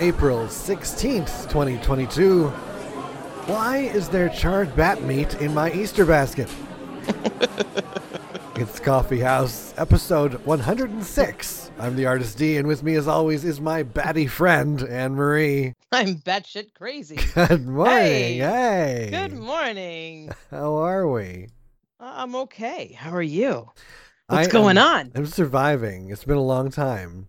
April 16th, 2022. Why is there charred bat meat in my Easter basket? it's Coffee House, episode 106. I'm the artist D, and with me, as always, is my batty friend, Anne Marie. I'm batshit crazy. Good morning. Hey. Hey. Good morning. How are we? I'm okay. How are you? What's I going am- on? I'm surviving. It's been a long time.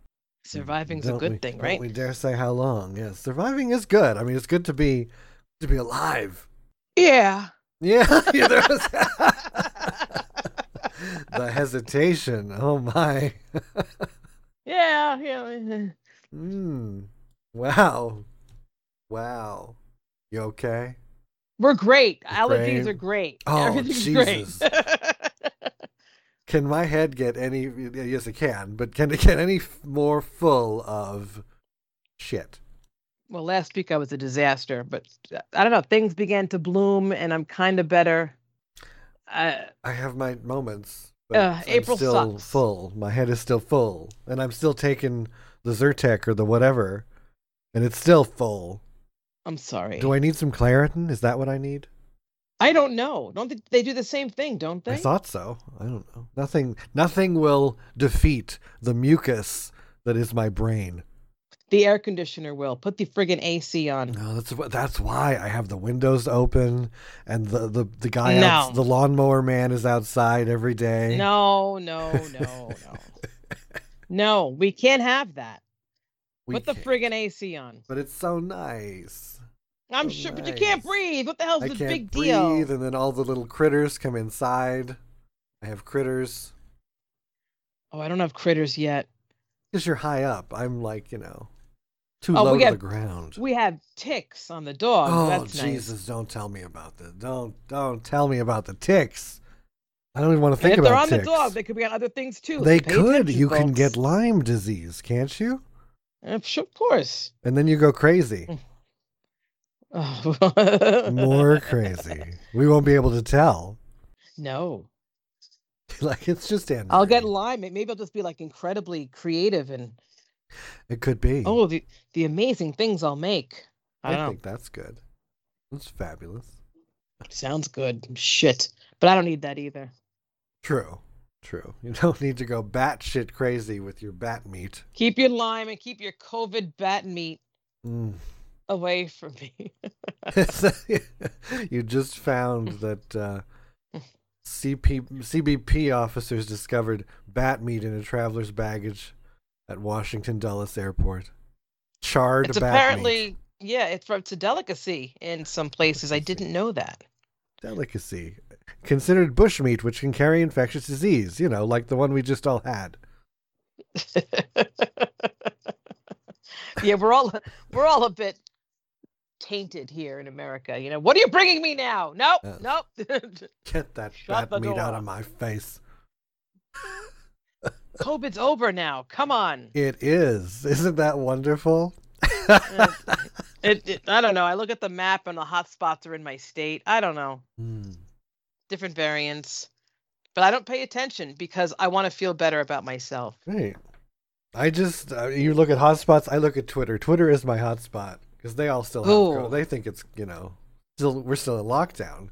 Surviving's a Don't good we- thing, right? we dare say how long? Yes, surviving is good. I mean, it's good to be to be alive. Yeah. Yeah, yeah, there was- the hesitation. Oh my. yeah. Yeah. Mm. Wow. Wow. You okay? We're great. Allergies are great. Oh, Everything's Jesus. great. Can my head get any? Yes, it can. But can it get any more full of shit? well, last week I was a disaster, but uh, I don't know. Things began to bloom, and I'm kind of better. Uh, I have my moments. But Uh, I'm April still sucks. full. My head is still full, and I'm still taking the Zyrtec or the whatever, and it's still full. I'm sorry. Do I need some Claritin? Is that what I need? I don't know. Don't they, they do the same thing? Don't they? I thought so. I don't know. Nothing. Nothing will defeat the mucus that is my brain. the air conditioner will. Put the friggin' AC on. No, that's what. That's why I have the windows open, and the the the guy, No. outs, the lawnmower man, is outside every day. No, no, no, no. no, we can't have that. We Put the can't. friggin' AC on. But it's so nice. I'm Oh, sure, but you can't breathe. What the hell's I the big deal? I can't breathe, deal? and then all the little critters come inside. I have critters Oh, I don't have critters yet. because you're high up. I'm like you know, too Oh, low we to have- the ground. We have ticks on the dog. oh That's Jesus! Don't tell me about that. Don't don't tell me about the ticks. I don't even want to nice. think And if they're on ticks. the dog, they could be on other things too. they pay could. You can get Lyme disease, can't you? Uh, of course. And then you go crazy. Oh. More crazy. We won't be able to tell. No, like it's just I'll get Lyme. Maybe I'll just be like incredibly creative and It could be. oh, the the amazing things I'll make. I I think that's good. That's fabulous. Sounds good. Shit. But I don't need that either. True. True. You don't need to go batshit crazy with your bat meat. Keep your Lyme and keep your COVID bat meat Mm. Away from me. you just found that uh, CP, CBP officers discovered bat meat in a traveler's baggage at Washington Dulles Airport. Charred it's bat apparently meat. yeah, it's from it's a delicacy in some places. I didn't know that. delicacy. Considered bushmeat, which can carry infectious disease. You know, like the one we just all had. yeah, we're all we're all a bit tainted here in America. You know, what are you bringing me now? Nope, Uh, nope. Get that Shut the meat out of my face. COVID's over now. Come on. It is. Isn't that wonderful? It, it, I don't know. I look at the map and the hot spots are in my state. I don't know. Hmm. different variants. But I don't pay attention because I want to feel better about myself. Right. I just uh, you look at hotspots. I look at Twitter. Twitter is my hotspot because they all still have. They think it's you know still we're still in lockdown.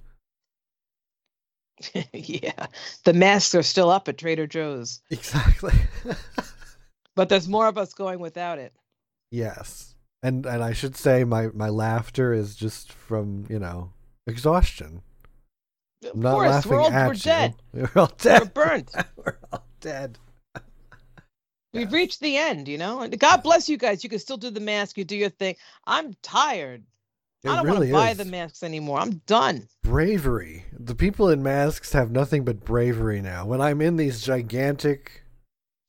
yeah. The masks are still up at Trader Joe's, Exactly. but there's more of us going without it. yes, and and I should say my my laughter is just from you know exhaustion. Of I'm not course, laughing we're all at we're you. dead. We're all dead. We're burnt. we're all dead. We've reached the end, you know. And God bless you guys. You can still do the mask. You do your thing. I'm tired. It I don't really want to buy the masks anymore. I'm done. bravery. The people in masks have nothing but bravery now. When I'm in these gigantic,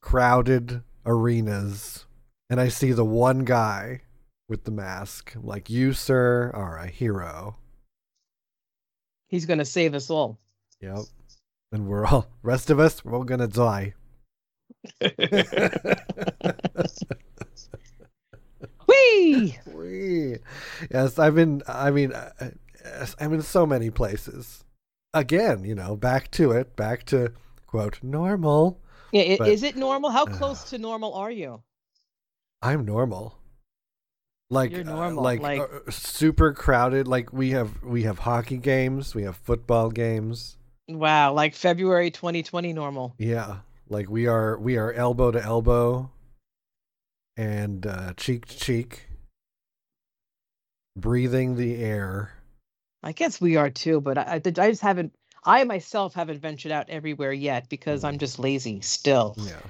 crowded arenas and I see the one guy with the mask, I'm like, you, sir, are a hero. He's gonna save us all. Yep. And we're all, rest of us, we're all going to die. Whee! Whee. yes, I've been, I mean, uh, uh, yes, I'm in so many places. Again, you know, back to it, back to quote, normal. Yeah, i- But- is it normal? How close uh, to normal are you? I'm normal. like You're uh, like, like- uh, super crowded. Like we have we have hockey games, we have football games. Wow, like February 2020 normal. Yeah, like we are we are elbow to elbow and uh, cheek to cheek, breathing the air. I guess we are too, but I, I, just haven't. I myself haven't ventured out everywhere yet because I'm just lazy still. Yeah,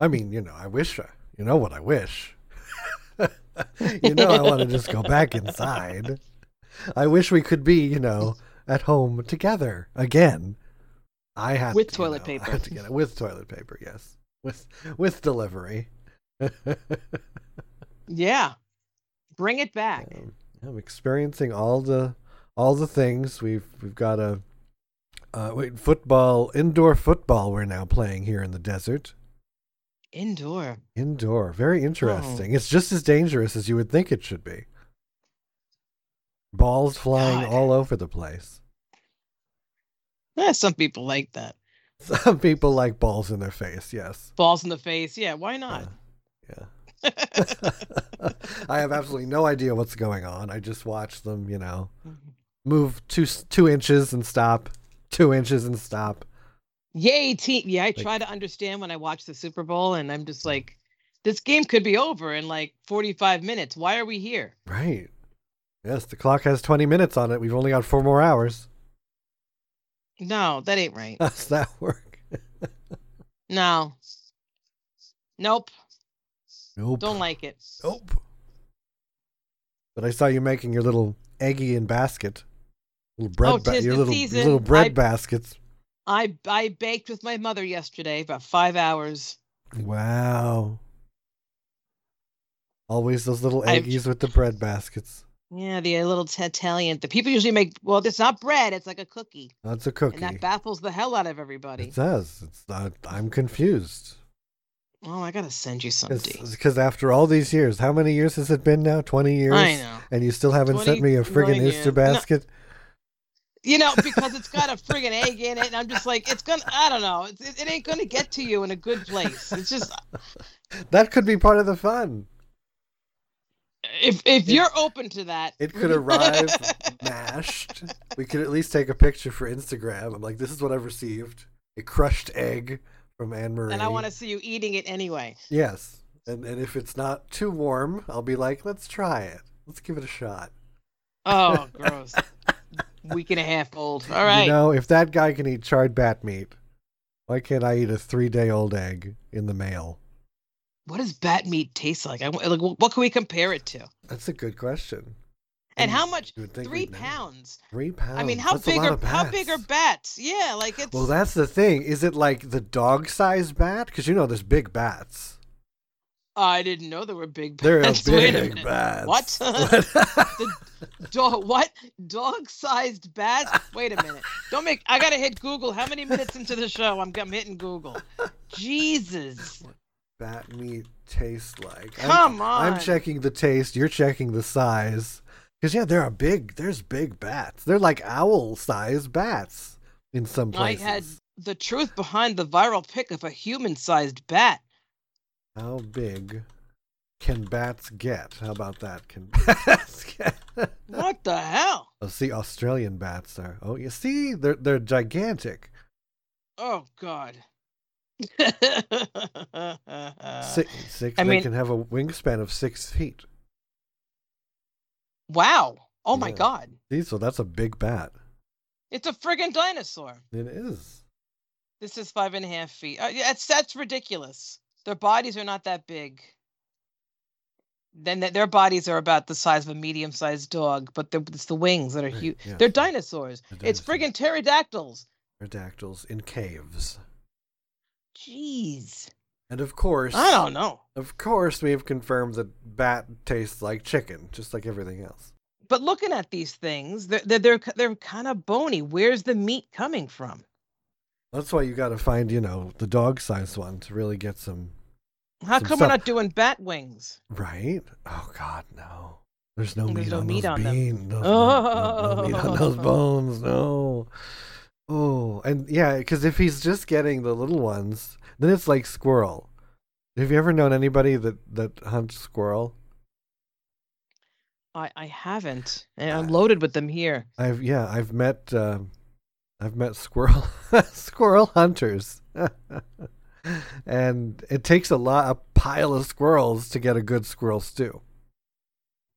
I mean, you know, I wish. I, you know what I wish. you know, I want to just go back inside. I wish we could be, you know, at home together again. I had With to, you toilet know, paper. I had to get it with toilet paper. Yes, with with delivery. Yeah, bring it back. Um, I'm experiencing all the all the things we've we've got a uh, wait football indoor football we're now playing here in the desert. Indoor. Indoor, very Oh. interesting. It's just as dangerous as you would think it should be. Balls flying God. all over the place. Eh, some people like that. Some people like balls in their face. Yes. Balls in the face. Yeah, why not? Yeah. I have absolutely no idea what's going on. I just watch them, you know, move two two inches and stop, two inches and stop. Yay, team. Yeah, I Like- try to understand when I watch the Super Bowl, and I'm just like, this game could be over in like 45 minutes. Why are we here? Right. Yes, the clock has 20 minutes on it. We've only got four more hours. No, that ain't right. How's that work? No. Nope. Nope. Don't like it. Nope. But I saw you making your little eggy and basket. Little bread Oh, ba- your little season. little bread I- baskets. I I baked with my mother yesterday about five hours. Wow. Always those little I've- eggies with the bread baskets. Yeah, the uh, little t- Italian. The people usually make. Well, it's not bread. It's like a cookie, That's a cookie. and that baffles the hell out of everybody. It does. It's not, I'm confused. Oh, I gotta send you something. Because after all these years, how many years has it been now? 20 years? I know. And you still haven't sent me a friggin'. Easter No. basket? You know, because it's got a friggin' egg in it, and I'm just like, it's gonna. I don't know. It's, it, it ain't gonna get to you in a good place. It's just That could be part of the fun. If if you're open to that, It could arrive mashed. We could at least take a picture for Instagram. I'm like, this is what I've received. A crushed egg from Anne Marie. and I want to see you eating it anyway. Yes. And and if it's not too warm, I'll be like, let's try it. Let's give it a shot. Oh, gross. Week and a half old. All right. You know, if that guy can eat charred bat meat, why can't I eat a three day old egg in the mail? What does bat meat taste like? I, like, what can we compare it to? That's a good question. And how much? you would think Three pounds. Three pounds. I mean, how That's big are how big are bats. Yeah, like it's. Well, that's the thing. Is it like the dog sized bat? Because you know there's big bats. I didn't know there were big bats. Wait a big bats. What? Dog, what? Dog-sized bats? Wait a minute. Don't make. I gotta hit Google. How many minutes into the show? I'm, I'm hitting Google. Jesus. Bat meat tastes like? I'm- Come on. I'm checking the taste. You're checking the size. Because yeah, there are big. There's big bats. They're like owl-sized bats in some places. I had the truth behind the viral pic of a human-sized bat. How big can bats get? How about that? Can bats get? What the hell? oh, see, Australian bats are. Oh, you see, they're they're gigantic. Oh God. Six, six I they mean- can have a wingspan of six feet. wow. Oh my God. See, so that's a big bat. It's a friggin' dinosaur. It is. This is five and a half feet. Uh, that's that's ridiculous. Their bodies are not that big. Then th- their bodies are about the size of a medium-sized dog, but the, it's the wings that are huge. yes. They're dinosaurs. They're It's dinosaurs. friggin' pterodactyls. Pterodactyls in caves. Jeez. And of course, I don't know. Of course, we have confirmed that bat tastes like chicken, just like everything else. But looking at these things, they're they're they're, they're kind of bony. Where's the meat coming from? That's why you got to find, you know, the dog-sized one to really get some. How Some come we're not doing bat wings? Right? Oh God, no. There's no There's meat no on meat those on them. beans. Those- no, no- no meat on those Oh. bones. No. Oh, and yeah, because if he's just getting the little ones, then it's like squirrel. Have you ever known anybody that that hunts squirrel? I, I haven't, and I'm loaded with them here. I've yeah, I've met uh, I've met squirrel squirrel hunters. and it takes a lot a pile of squirrels to get a good squirrel stew.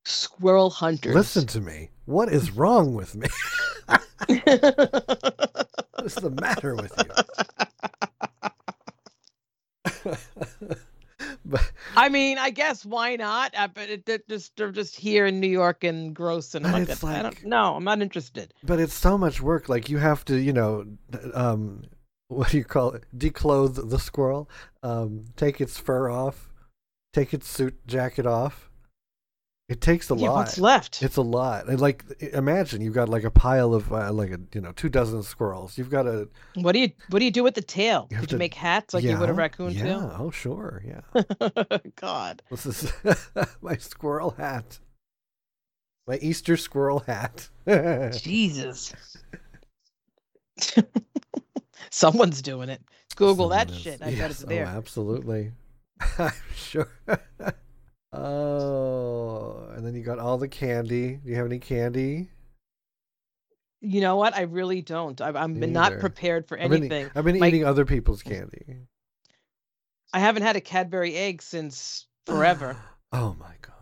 Squirrel hunters. Listen to me. What is wrong with me? What's the matter with you? but I mean, I guess why not? Uh, but it, it just they're just here in New York and gross, and like, it's I don't. No, I'm not interested. but it's so much work. Like you have to, you know, um, what do you call it? Declothe the squirrel. Um, take its fur off. Take its suit jacket off. It takes a yeah, lot. what's left? It's a lot. And like, imagine you've got like a pile of uh, like a you know two dozen squirrels. You've got a What do you What do you do with the tail? You have Did you make hats like yeah, you would a raccoon Yeah. Oh, sure. Yeah. God. This is my squirrel hat. My Easter squirrel hat. Jesus. Someone's doing it. Google that Someone is- shit. I bet yes, it's there. Oh, absolutely. I'm sure. Oh, and then you got all the candy. Do you have any candy? You know what? I really don't. I, I'm not prepared for I've been, anything. I've been My- eating other people's candy. I haven't had a Cadbury egg since forever. oh my god.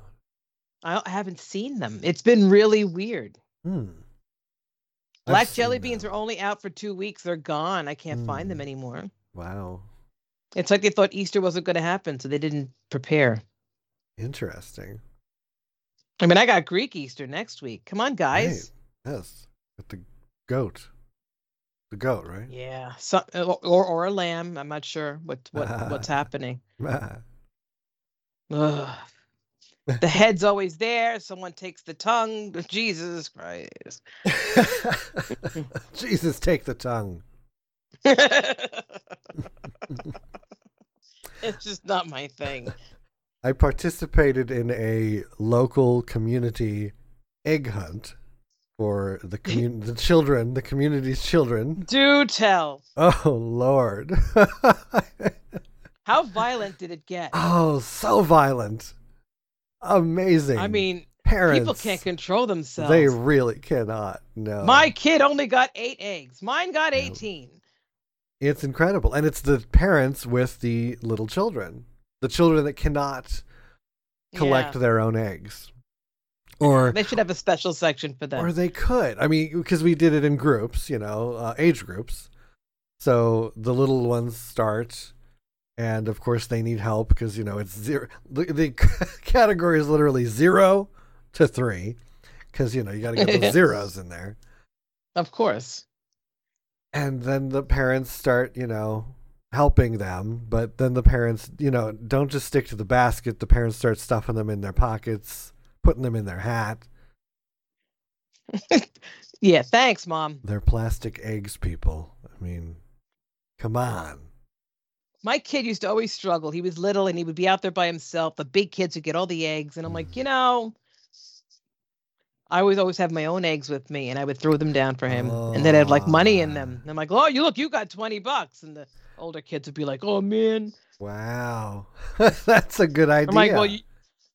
I I haven't seen them. It's been really weird. Hmm. Black jelly beans them. are only out for two weeks. They're gone. I can't find them Mm. anymore. Wow. It's like they thought Easter wasn't going to happen, so they didn't prepare. Interesting. I mean, I got Greek Easter next week. Come on, guys. Yes. With the goat. The goat, right? Yeah, or, or or a lamb. I'm not sure what what what's happening. Ugh. The head's always there. Someone takes the tongue. Jesus Christ. Jesus, take the tongue. it's just not my thing. I participated in a local community egg hunt for the commun- the children, the community's children. Do tell. Oh Lord. How violent did it get? oh, so violent. Amazing. I mean, parents people can't control themselves. They really cannot. No. My kid only got eight eggs. Mine got No. 18. It's incredible. And it's the parents with the little children. The children that cannot collect Yeah. their own eggs. Or They should have a special section for them. or they could. I mean, because we did it in groups, you know, uh, age groups. So the little ones start, and of course they need help because you know it's zero. The, the category is literally zero to three, because you know you got to get those zeros in there. Of course. and then the parents start you know helping them but then the parents you know don't just stick to the basket the parents start stuffing them in their pockets putting them in their hat Yeah, thanks, mom. they're plastic eggs people i mean come on My kid used to always struggle. He was little and he would be out there by himself. The big kids would get all the eggs. And I'm like, you know, I always always have my own eggs with me and I would throw them down for him. And then I'd have like money in them. Ah. And I'm like, oh, you look, you got 20 bucks. And the older kids would be like, oh, man. wow that's a good idea I'm like, well, you,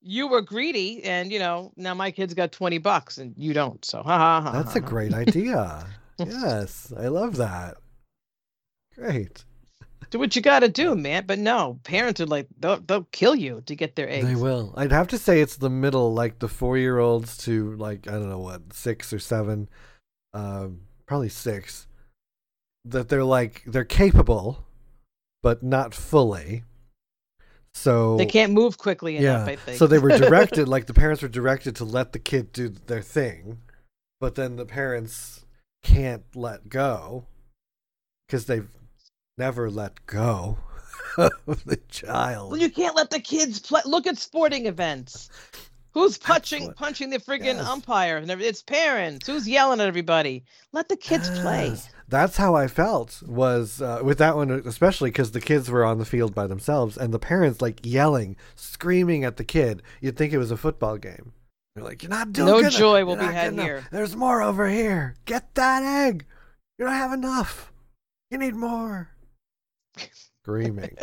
you were greedy. And, you know, now my kid's got 20 bucks and you don't. So, ha ha ha. that's ha, a ha. great idea yes i love that great Do what you got to do, man. But no, parents are like, they'll, they'll kill you to get their eggs. They will. I'd have to say it's the middle, like the four year olds to like I don't know what six or seven, um, probably six. That they're like they're capable, but not fully. So They can't move quickly enough, yeah. I think. So they were directed, like the parents were directed to let the kid do their thing, but then the parents can't let go because they've never let go of the child. Well, you can't let the kids play. Look at sporting events. Who's punching what- punching the friggin' Yes. umpire? And It's parents. Who's yelling at everybody? Let the kids play. That's how I felt was uh, with that one, especially because the kids were on the field by themselves and the parents like yelling, screaming at the kid. You'd think it was a football game. You're like, "You're not doing No good joy enough. will You're be had enough. here." There's more over here. Get that egg. You don't have enough. You need more." Screaming.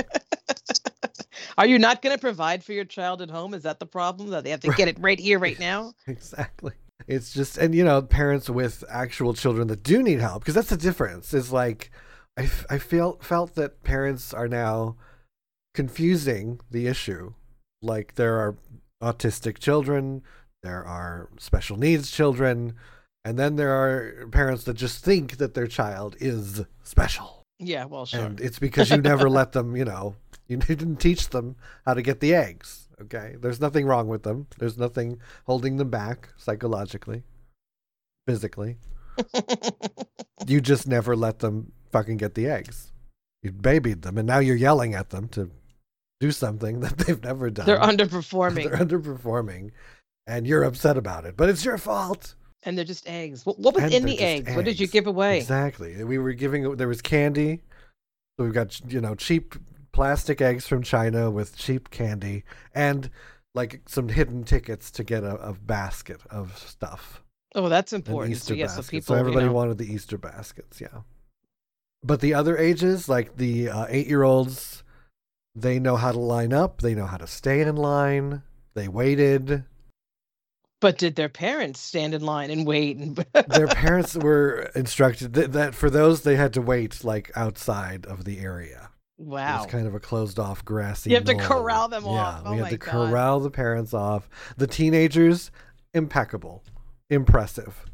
Are you not going to provide for your child at home? Is that the problem? That they have to get it right here, right now? exactly. It's just, and you know, parents with actual children that do need help, because that's the difference. Is like, I, I feel felt that parents are now confusing the issue. Like there are autistic children, there are special needs children, and then there are parents that just think that their child is special. Yeah, well, sure. And it's because you never let them, you know, you didn't teach them how to get the eggs. Okay. There's nothing wrong with them. There's nothing holding them back psychologically, physically. you just never let them fucking get the eggs. You babied them, and now you're yelling at them to do something that they've never done. They're underperforming. They're underperforming, and you're upset about it, but it's your fault. And they're just eggs. What, what was And in the just eggs? What did you give away? Exactly. We were giving. There was candy. So we've got you know cheap plastic eggs from China with cheap candy and like some hidden tickets to get a, a basket of stuff. Oh, that's An important. Easter So yeah, basket. so people, everybody you know, wanted the Easter baskets. Yeah. But the other ages, like the uh, eight-year-olds, they know how to line up. They know how to stay in line. They waited. But did their parents stand in line and wait? And their parents were instructed that, that for those they had to wait like outside of the area. Wow, was kind of a closed off grassy. You have to corral them yeah, off. Oh we had my to God. corral the parents off. The teenagers, impeccable, impressive.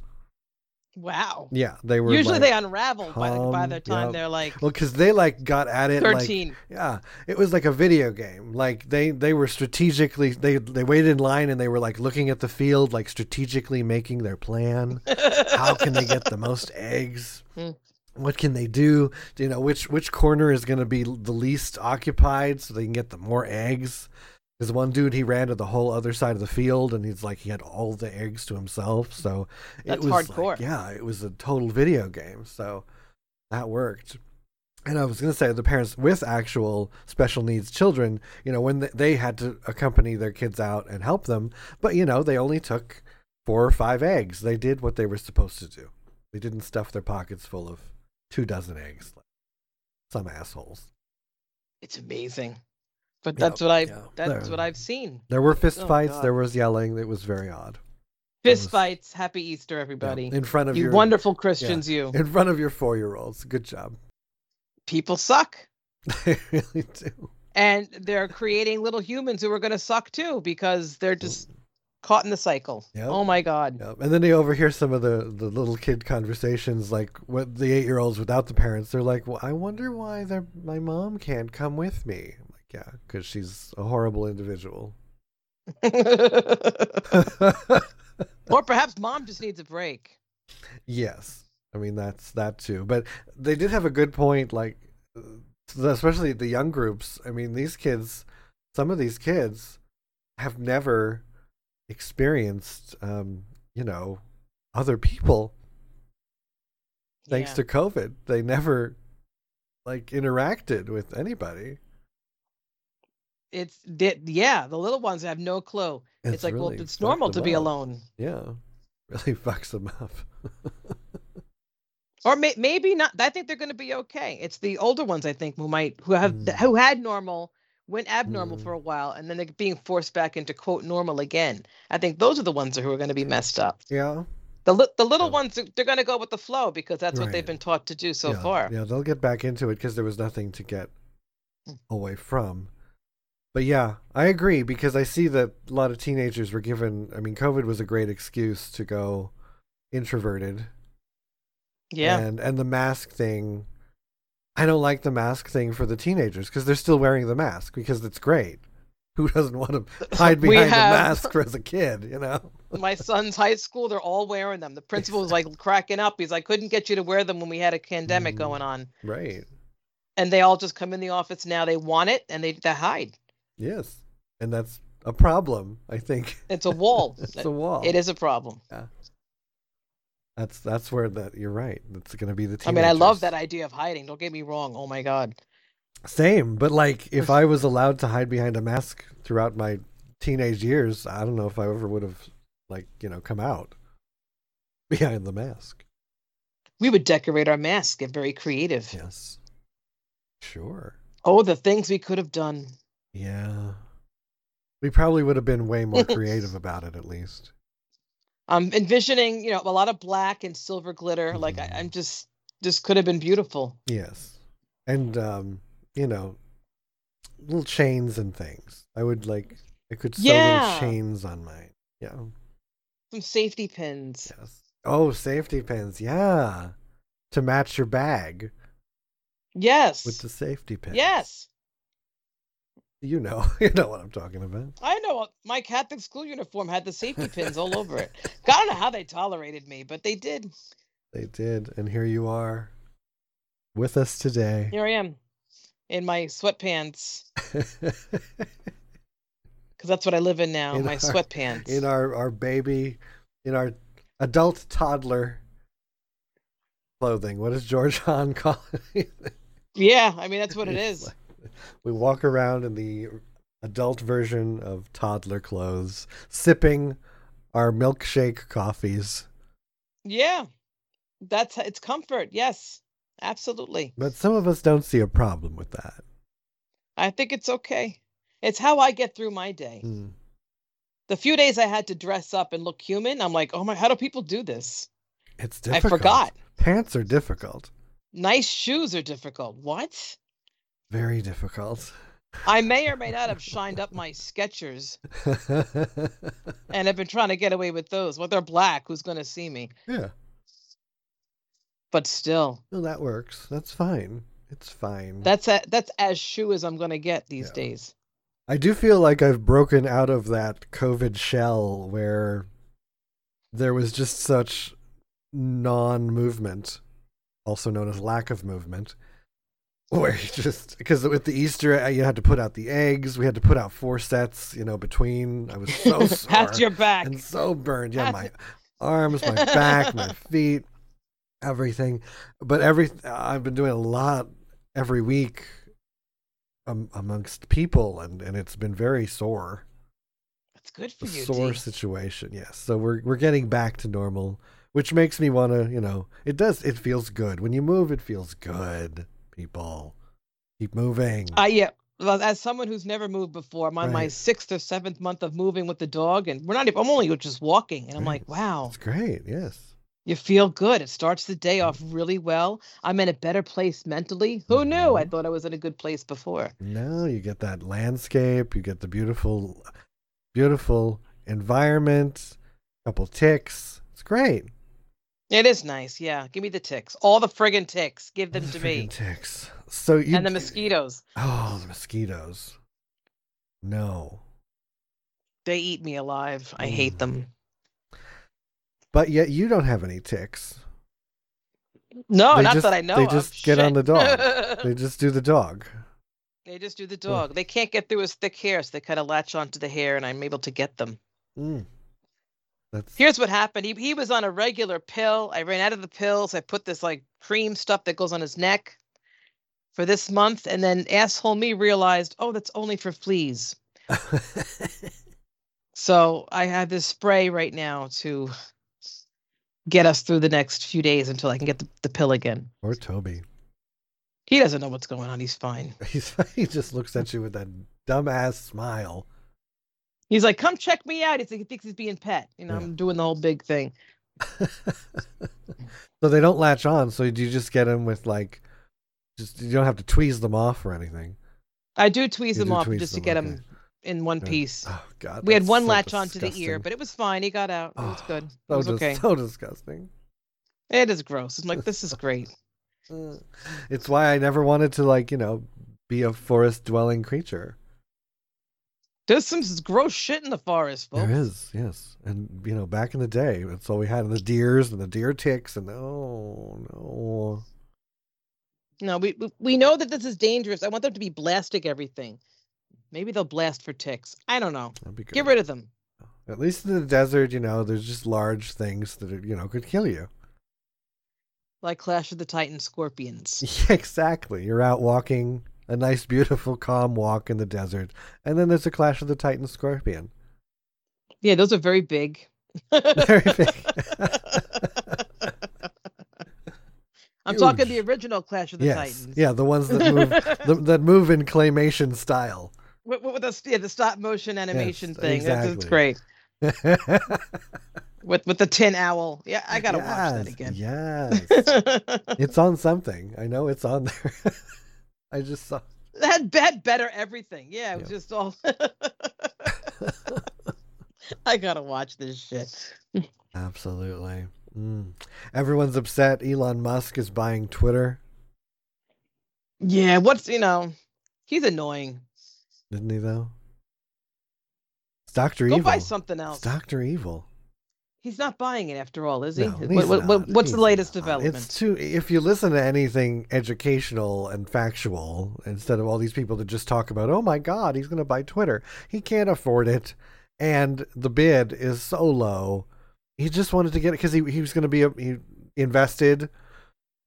Wow. Yeah, they were. Usually like, they unravel by the, by the time yep. they're like well, because they like got at it. like- thirteen. yeah, it was like a video game. Like they they were strategically they they waited in line and they were like looking at the field, like strategically making their plan. how can they get the most eggs Hmm. what can they do you know which which corner is going to be the least occupied so they can get the more eggs because one dude he ran to the whole other side of the field and he's like he had all the eggs to himself so it That's was like- hardcore. yeah it was a total video game so that worked and I was going to say the parents with actual special needs children, you know, when th- they had to accompany their kids out and help them, but you know, they only took four or five eggs. They did what they were supposed to do. They didn't stuff their pockets full of two dozen eggs like some assholes. It's amazing. But Yeah, that's what I yeah. that's There- what I've seen. There were fist Oh, fights, God. there was yelling, it was very odd. Fist was- fights. Happy Easter, Yeah, everybody. In front of You your wonderful Christians, you. in front of your 4-year-olds. Good job. People suck. They really do. And they're creating little humans who are going to suck too because they're just caught in the cycle. Yep. Oh my God. Yep. And then they overhear some of the, the little kid conversations, like what the eight year olds without the parents. They're like, "Well, I wonder why their my mom can't come with me." Yeah, because she's a horrible individual. or perhaps mom just needs a break. yes, I mean that's that too. But they did have a good point, like uh, especially the young groups. I mean, these kids, some of these kids, have never experienced, um, you know, other people thanks Yeah. to COVID. They never like interacted with anybody. It's did yeah, the little ones have no clue. It's, like, well, it's normal to be up. alone. Yeah, really fucks them up. Or may- maybe not. I think they're going to be okay. It's the older ones, I think, who might who have Mm. who had normal, went abnormal Mm. for a while, and then they're being forced back into quote normal again. I think those are the ones who are going to be messed up. yeah, The li- the little Yeah. ones they're going to go with the flow because that's what they've been taught to do so yeah, far. Yeah, they'll get back into it because there was nothing to get Mm. away from. But yeah, I agree because I see that a lot of teenagers were given. I mean, COVID was a great excuse to go introverted Yeah. and and the mask thing i don't like the mask thing for the teenagers because they're still wearing the mask because it's great who doesn't want to hide behind have- a mask as a kid you know My son's high school, they're all wearing them. The principal was like cracking up. He's like, I couldn't get you to wear them when we had a pandemic Mm. going on. right And they all just come in the office now. They want it and they, they hide. Yes and that's a problem i think It's a wall. it's a wall It is a problem. Yeah. that's that's where that you're right that's going to be the I mean, I love that idea of hiding. Don't get me wrong. Oh my God. same but like if i was allowed to hide behind a mask throughout my teenage years i don't know if i ever would have like you know come out behind the mask We would decorate our mask get very creative. Yes. Sure. Oh, the things we could have done. Yeah. We probably would have been way more creative about it, at least. I'm envisioning, you know, a lot of black and silver glitter. Like I, Mhm. I'm just, just could have been beautiful. Yes. And, um, you know, little chains and things. I would like, I could sew Yeah. little chains on mine. Yeah. Some safety pins. Yes. Oh, safety pins. Yeah. To match your bag Yes. with the safety pins. yes. You know, you know what I'm talking about. I know uh, my Catholic school uniform had the safety pins all over it. I don't know how they tolerated me, but they did. They did, and here you are with us today. Here I am in my sweatpants because that's what I live in now. In my our- sweatpants. in our, our baby, in our adult toddler clothing. What does George Hahn call it? yeah, I mean that's what It's is. We walk around in the adult version of toddler clothes, sipping our milkshake coffees. Yeah, that's it's comfort. Yes, absolutely. But some of us don't see a problem with that. I think it's okay. It's how I get through my day. Hmm. The few days I had to dress up and look human, I'm like, oh my, how do people do this? It's difficult. I forgot. Pants are difficult. Nice shoes are difficult. What? Very difficult. I may or may not have shined up my Skechers and I've been trying to get away with those. Well, they're black. Who's going to see me? yeah. But still, Well, that works. That's fine. It's fine. that's a, that's as shoe as I'm going to get these Yeah. days. I do feel like I've broken out of that COVID shell where there was just such non movement, also known as lack of movement, where you just, because with the Easter, uh, you had to put out the eggs. We had to put out four sets, you know, between. I was so sore That's your back. and so burned. Yeah, my arms, my back, my feet, everything. But every, I've been doing a lot every week um, amongst people, and, and it's been very sore. That's good for you. sore D. situation, yes. So we're we're getting back to normal, which makes me want to, you know, it does. It feels good when you move. It feels good. People keep moving. I yeah. Well, as someone who's never moved before, I'm on my sixth or seventh month of moving with the dog, and we're not. even I'm only just walking, and I'm Right. like, wow, It's great. Yes. you feel good. It starts the day off really well. I'm in a better place mentally. Who knew? I Mhm. thought I was in a good place before. Now you get that landscape. You get the beautiful, beautiful environment. Couple ticks. It's great. It is nice. Yeah, give me the ticks. All the friggin' ticks. Give them to me. Ticks. So you And the mosquitoes. Oh, the mosquitoes. No. They eat me alive. I hate Mm. them. But yet you don't have any ticks. No, They not just- that I know. they of. just get on the dog. They just do the dog. they just do the dog. They can't get through his thick hair, so they kind of latch onto the hair, and I'm able to get them. Mm. That's Here's what happened. He he was on a regular pill. I ran out of the pills. I put this like cream stuff that goes on his neck for this month, and then asshole me realized, oh, that's only for fleas. So I have this spray right now to get us through the next few days until I can get the, the pill again. or Toby. He doesn't know what's going on. He's fine. He's, he just looks at you with that dumbass smile. He's like, come check me out. He's like, he thinks he's being pet. You know, Yeah. I'm doing the whole big thing. so they don't latch on. So do you just get them with like, just you don't have to tweeze them off or anything. I do tweeze You him do off tweeze just to get okay. him in one Yeah. piece. Oh God. we had one so latch onto the ear, but it was fine. He got out. It was good. It so was okay. so disgusting. It is gross. I'm like, this is great. It's why I never wanted to like you know be a forest dwelling creature. There's some gross shit in the forest, folks. There is, yes, and you know back in the day, that's all we had the deers and the deer ticks, and oh no, No, we we- know that this is dangerous. I want them to be blasting everything. Maybe they'll blast for ticks. I don't know. that'd be good. Get rid of them. At least in the desert, you know, there's just large things that are, you know could kill you. Like Clash of the Titan scorpions. Yeah, exactly. You're out walking a nice, beautiful, calm walk in the desert, and then there's a clash of the Titan scorpion. Yeah, those are very big. Very big. I'm talking the original Clash of the yes, Titans. yeah, the ones that move the, that move in claymation style. with, with the yeah, the stop motion animation Yes, thing. That's, that's great. With with the tin owl. Yeah, I gotta watch that again. Yes. it's on something. I know it's on there. I just saw. that had better everything. Yeah, it was Yeah. just all. I gotta watch this shit. Absolutely. Mm. Everyone's upset. Elon Musk is buying Twitter, Yeah, what's you know, he's annoying. didn't he? Though. It's Doctor Go buy something else. Doctor Evil. He's not buying it after all, is he? No, what, he's what, what's the latest not. development? It's too. If you listen to anything educational and factual, instead of all these people that just talk about, oh my God, he's going to buy Twitter. He can't afford it, and the bid is so low. He just wanted to get it because he he was going to be a, he invested,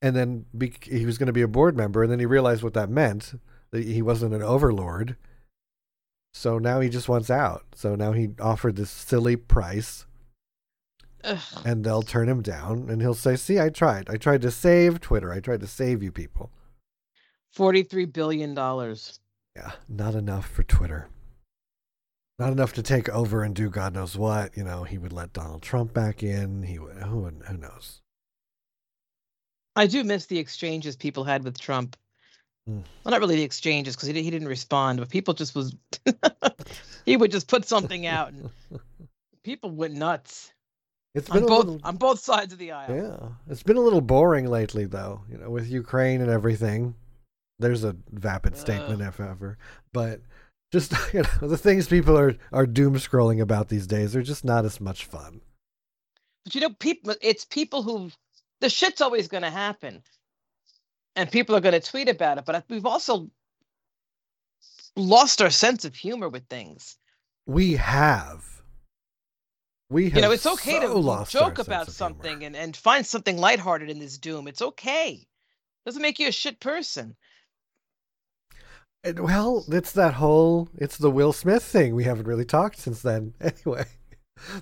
and then be, he was going to be a board member, and then he realized what that meant that he wasn't an overlord. So now he just wants out. So now he offered this silly price Ugh. and they'll turn him down and he'll say see i tried i tried to save twitter i tried to save you people Forty-three billion dollars. yeah not enough for twitter not enough to take over and do god knows what you know he would let donald trump back in he would who, who knows I do miss the exchanges people had with Trump. Mm. Well, not really the exchanges because he, he didn't respond, but people just was. he would just put something out, and people went nuts it's on been a both little on both sides of the aisle. yeah it's been a little boring lately though you know with ukraine and everything there's a vapid uh. statement if ever but just you know the things people are are doom scrolling about these days are just not as much fun But you know, people it's people who the shit's always going to happen, and people are going to tweet about it. But we've also lost our sense of humor with things. We have. We have you know, it's okay so to joke about something and, and find something lighthearted in this doom. It's okay. Doesn't make you a shit person. And, well, it's that whole it's the Will Smith thing. We haven't really talked since then. Anyway,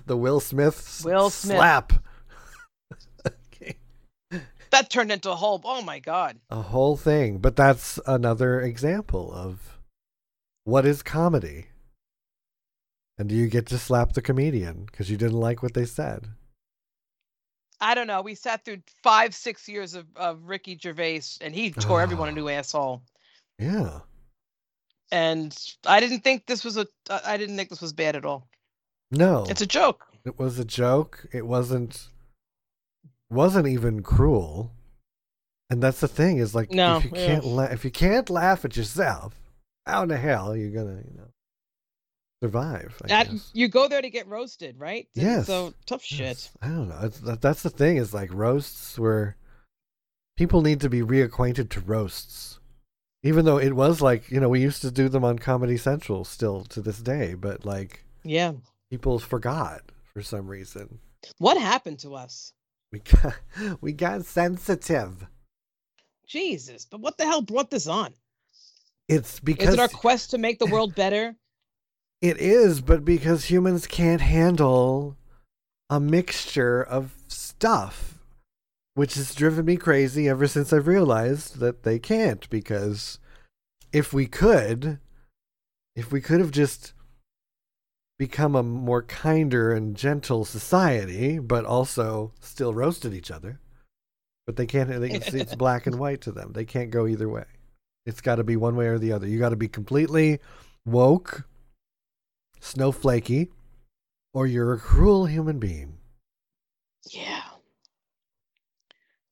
the Will Smith Will Smith. slap. Okay. That turned into a whole. Oh my god. A whole thing, but that's another example of what is comedy. And do you get to slap the comedian because you didn't like what they said? I don't know. We sat through five, six years of, of Ricky Gervais, and he tore everyone a Oh. new asshole. Yeah. And I didn't think this was a. I didn't think this was bad at all. No. It's a joke. It was a joke. It wasn't wasn't even cruel. And that's the thing is like No, if you yeah. can't la- if you can't laugh at yourself, how in the hell are you gonna you know survive? Guess. you go there to get roasted, right? Yes. So tough shit. Yes. I don't know. That, that's the thing is like roasts where people need to be reacquainted to roasts. Even though it was like you know we used to do them on Comedy Central still to this day, but like Yeah. people forgot for some reason. What happened to us? We got we got sensitive. Jesus. But what the hell brought this on? It's because Is it our quest to make the world better? It is, but because humans can't handle a mixture of stuff, which has driven me crazy ever since I've realized that they can't. Because if we could, if we could have just become a more kinder and gentle society, but also still roasted each other, but they can't. They, it's, it's black and white to them. They can't go either way. It's got to be one way or the other. You got to be completely woke, snowflakey, or you're a cruel human being. Yeah.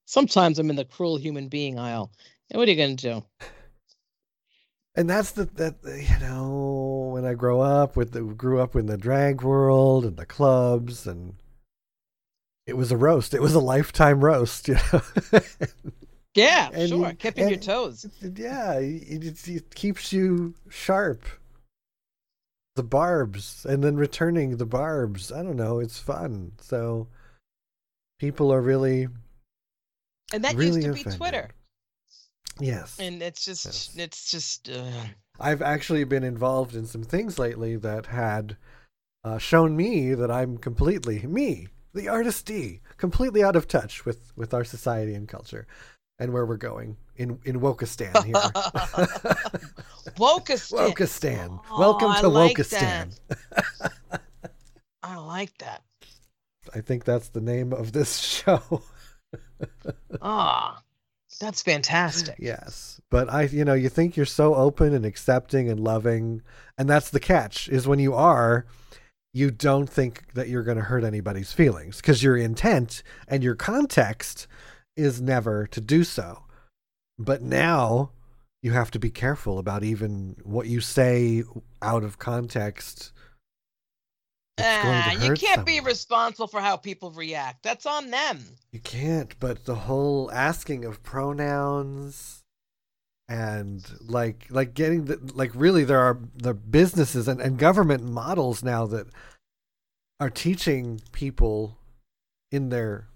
Sometimes I'm in the cruel human being aisle. And what are you going to do? And that's the that you know when I grow up with the grew up in the drag world and the clubs and it was a roast. It was a lifetime roast, you know. Yeah, And sure. Keeping your toes. yeah, it, it, it keeps you sharp. The barbs and then returning the barbs. I don't know. It's fun. So people are really And that really used to be offended. Twitter. yes. And it's just, Yes. it's just, uh, I've actually been involved in some things lately that had uh, shown me that I'm completely me, the artist D, completely out of touch with with our society and culture. And where we're going in in Wokistan here. Wokistan. Wokistan. Oh, Welcome I to like Wokistan. I like that. I think that's the name of this show. Ah, that's fantastic. yes. But I you know, you think you're so open and accepting and loving, and that's the catch is when you are you don't think that you're going to hurt anybody's feelings because your intent and your context is never to do so. But now you have to be careful about even what you say out of context. Ah, you can't be responsible for how people react. That's on them. You can't, but the whole asking of pronouns and like like getting the like really there are the businesses and, and government models now that are teaching people in their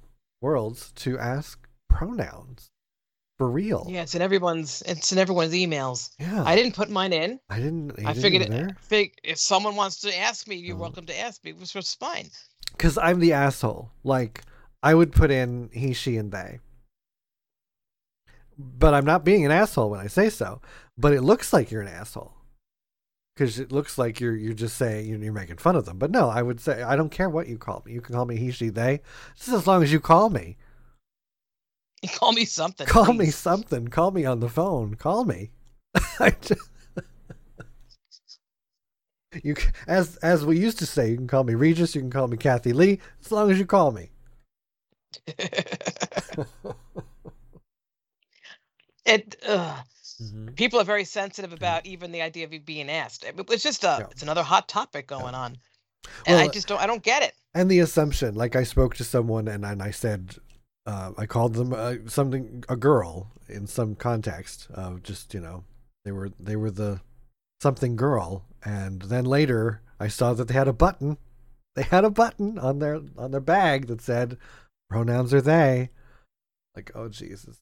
worlds to ask pronouns for real. Yeah, it's in everyone's. It's in everyone's emails. Yeah. I didn't put mine in. I didn't. I figured it. Fig, if someone wants to ask me, you're Oh. welcome to ask me, which was fine. because I'm the asshole. Like I would put in he, she, and they, but I'm not being an asshole when I say so. But it looks like you're an asshole because it looks like you're you're just saying you're, you're making fun of them. But no, I would say I don't care what you call me. You can call me he, she, they, just as long as you call me. Call me something. Call me something. Call me on the phone. Call me. Just- you as as we used to say, you can call me Regis. You can call me Kathie Lee, as long as you call me. it. ugh. Mhm. people are very sensitive about even the idea of you being asked. It- It's just a. Yeah. It's another hot topic going on, and I just don't. I don't get it. and the assumption like i spoke to someone and, and i said uh, i called them uh, something a girl in some context of just you know they were they were the something girl. And then later i saw that they had a button. They had a button on their on their bag that said pronouns are they. Like oh jesus.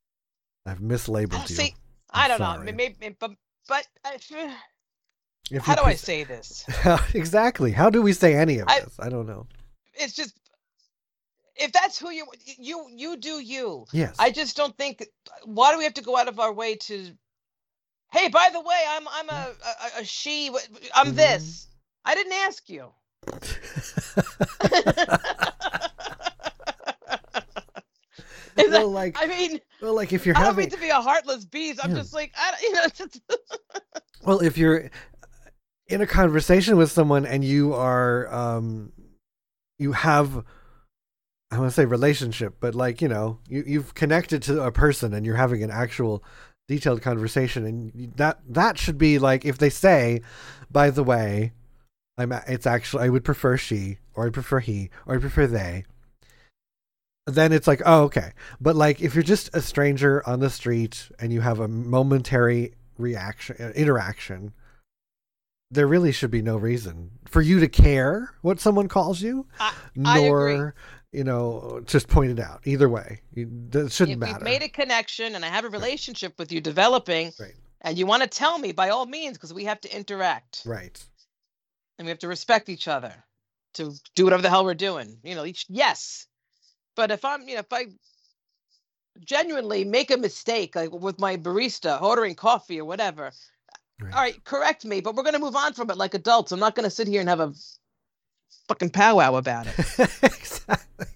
I've mislabeled Oh, you. see, I I'm don't sorry. know. Maybe, but but I, If how do I say this? exactly. How do we say any of I- this? I don't know. It's just if that's who you you you do you. yes I just don't think. Why do we have to go out of our way to? Hey, by the way, I'm I'm a a, a she. I'm Mhm. this. I didn't ask you. Is well that- like I mean, well like if you're I don't mean to be a heartless beast. I'm Yeah. just like I, you know. Just, Well, if you're in a conversation with someone and you are, um, you have, I want to say relationship, but like, you know, you, you've connected to a person and you're having an actual detailed conversation and that, that should be like, if they say, by the way, I'm, it's actually, I would prefer she or I prefer he or I prefer they. Then it's like, oh, okay. But like, if you're just a stranger on the street and you have a momentary reaction uh, interaction there really should be no reason for you to care what someone calls you I- I nor agree. You know just point it out either way that shouldn't if matter we've made a connection and I have a relationship with you developing, Right. and you want to tell me, by all means, because we have to interact right and we have to respect each other to do whatever the hell we're doing. You know, each yes. But if I'm, you know, if I genuinely make a mistake, like with my barista ordering coffee or whatever, right all right, correct me, but we're gonna move on from it like adults. I'm not gonna sit here and have a fucking powwow about it. exactly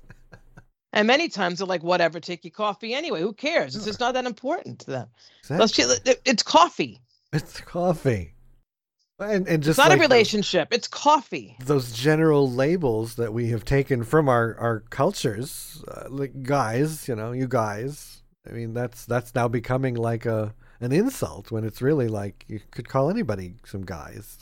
And many times they're like, whatever, take your coffee anyway. Who cares? It's just not that important to them. Let's exactly. It's coffee. it's coffee and, and It's just not like a those- relationship. It's coffee. those general labels that we have taken from our our cultures uh, like guys you know you guys i mean that's that's now becoming like a an insult when it's really like you could call anybody some guys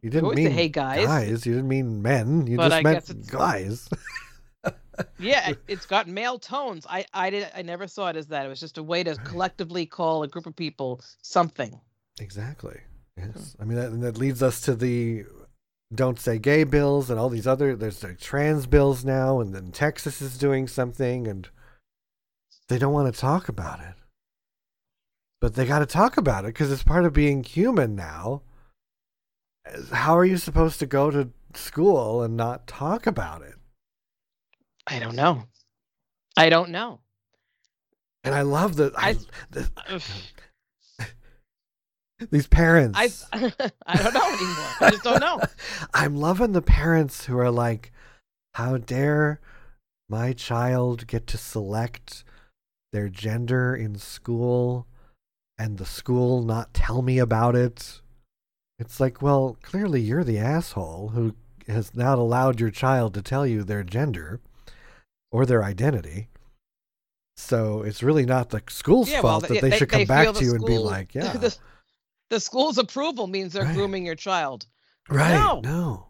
you didn't always say, mean "Hey, guys." guys. you didn't mean men you But just I meant guys Yeah, it- it's got male tones. I I did I never saw it as that. It was just a way to collectively call a group of people something. exactly Hmm. yes i mean that, and that leads us to the don't say gay bills and all these other there's like trans bills now and then texas is doing something and they don't want to talk about it but they got to talk about it because it's part of being human now how are you supposed to go to school and not talk about it I don't know. I don't know. And I love that I, I- the- these parents. I I don't know anymore. I just don't know. I'm loving the parents who are like, how dare my child get to select their gender in school and the school not tell me about it? It's like, well, clearly you're the asshole who has not allowed your child to tell you their gender or their identity. So it's really not the school's Yeah, fault they- that they, they- should they come back to you and be like, yeah. the, the school's approval means they're Right. grooming your child. Right. No. No.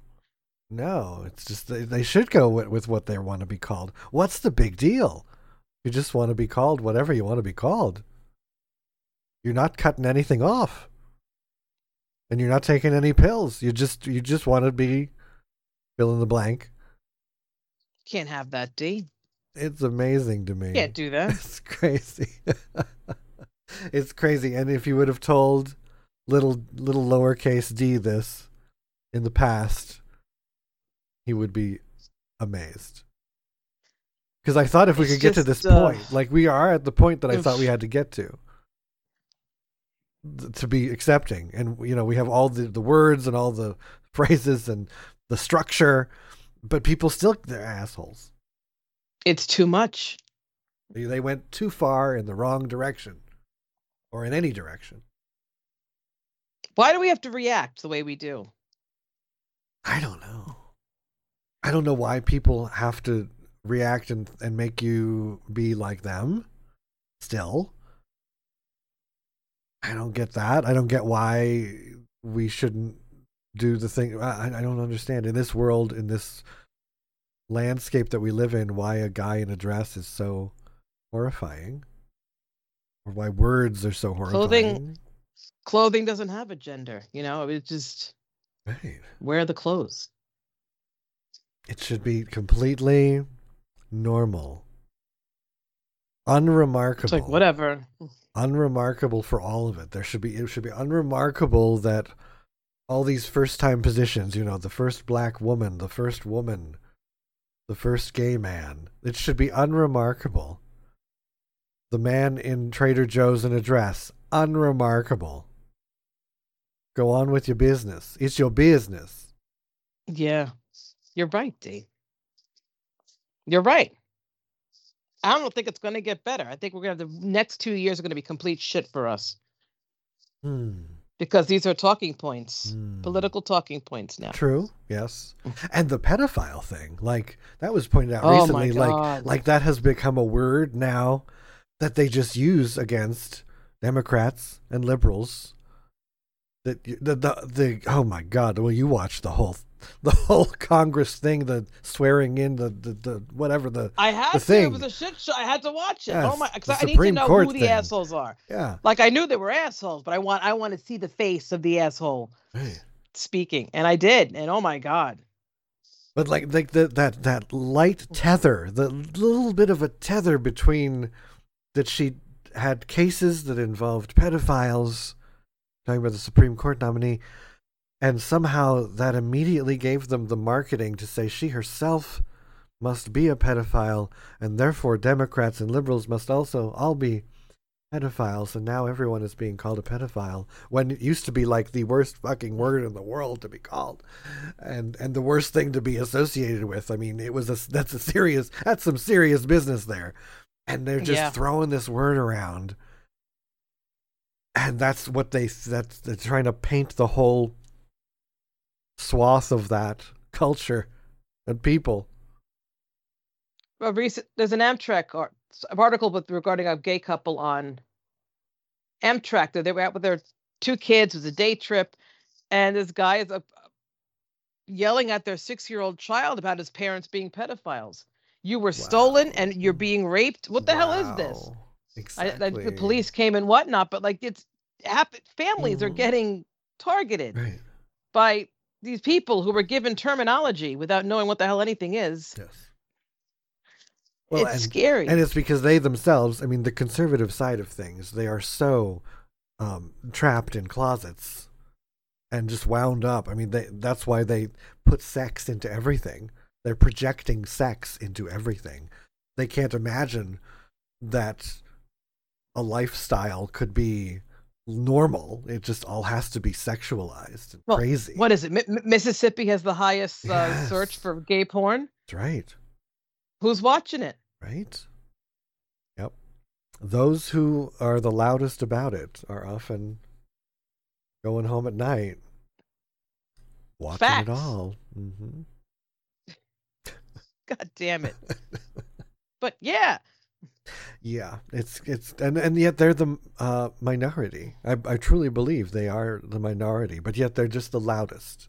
No. It's just they, they should go with, with what they want to be called. What's the big deal? You just want to be called whatever you want to be called. You're not cutting anything off. And you're not taking any pills. You just you just want to be fill in the blank. Can't have that, D. It's amazing to me. Can't do that. It's crazy. it's crazy. And if you would have told little little lowercase d this in the past, he would be amazed. Because I thought if we It's could get to this uh, point, like we are at the point that I thought we had to get to, to be accepting, and you know we have all the the words and all the phrases and the structure, but people still they're assholes. It's too much. They- They went too far in the wrong direction, or in any direction. Why do we have to react the way we do? I don't know. I don't know why people have to react and, and make you be like them. Still, I don't get that. I don't get why we shouldn't do the thing. I, I don't understand in this world, in this landscape that we live in, why a guy in a dress is so horrifying, or why words are so horrifying. Clothing- Clothing doesn't have a gender, you know. it just Right. wear the clothes. It should be completely normal. Unremarkable. It's like whatever. Unremarkable for all of it. There should be it should be unremarkable that all these first time positions, you know, the first black woman, the first woman, the first gay man. It should be unremarkable. The man in Trader Joe's in a dress, unremarkable. Go on with your business. It's your business. Yeah, you're right, D. You're right. I don't think it's going to get better. I think we're going to have the next two years are going to be complete shit for us Hmm. because these are talking points, Hmm. political talking points now. True. Yes. And the pedophile thing, like that was pointed out Oh recently. Like, like that has become a word now that they just use against Democrats and liberals. That the the, the oh my God! Well, you watched the whole the whole Congress thing, the swearing in, the the, the whatever the I had the to. thing. It was a shit show. I had to watch it. Oh my! Because I need to know Court who the thing. assholes are. yeah. Like I knew they were assholes, but I want I want to see the face of the asshole Right. speaking, and I did. And oh my god, But like like the, that that light tether, the little bit of a tether between that she had cases that involved pedophiles, talking about the Supreme Court nominee, and somehow that immediately gave them the marketing to say she herself must be a pedophile, and therefore Democrats and liberals must also all be pedophiles, and now everyone is being called a pedophile when it used to be like the worst fucking word in the world to be called, and and the worst thing to be associated with. I mean, it was a that's a serious that's some serious business there, and they're just Yeah. throwing this word around, and that's what they that's they're trying to paint the whole swath of that culture and people. well, recent there's an Amtrak or, article with regarding a gay couple on Amtrak. They were out with their two kids. It was a day trip, and this guy is uh yelling at their six-year-old child about his parents being pedophiles. You were stolen, and you're being raped. What the hell is this? Wow. I, Exactly. the police came and whatnot, but like it's families are Mhm. getting targeted Right. by these people who were given terminology without knowing what the hell anything is. Yes. Well, it's and, scary. and it's because they themselves, I mean, the conservative side of things, they are so um, trapped in closets and just wound up. I mean, they, that's why they put sex into everything. They're projecting sex into everything. They can't imagine that a lifestyle could be normal. It just all has to be sexualized and Well, crazy. What is it? Mi- Mississippi has the highest uh, search for gay porn. That's right. Who's watching it? Right? Yep. Those who are the loudest about it are often going home at night watching Facts. it all. hmm God damn it! But yeah, Yeah, it's it's and and yet they're the uh, minority. I I truly believe they are the minority, but yet they're just the loudest.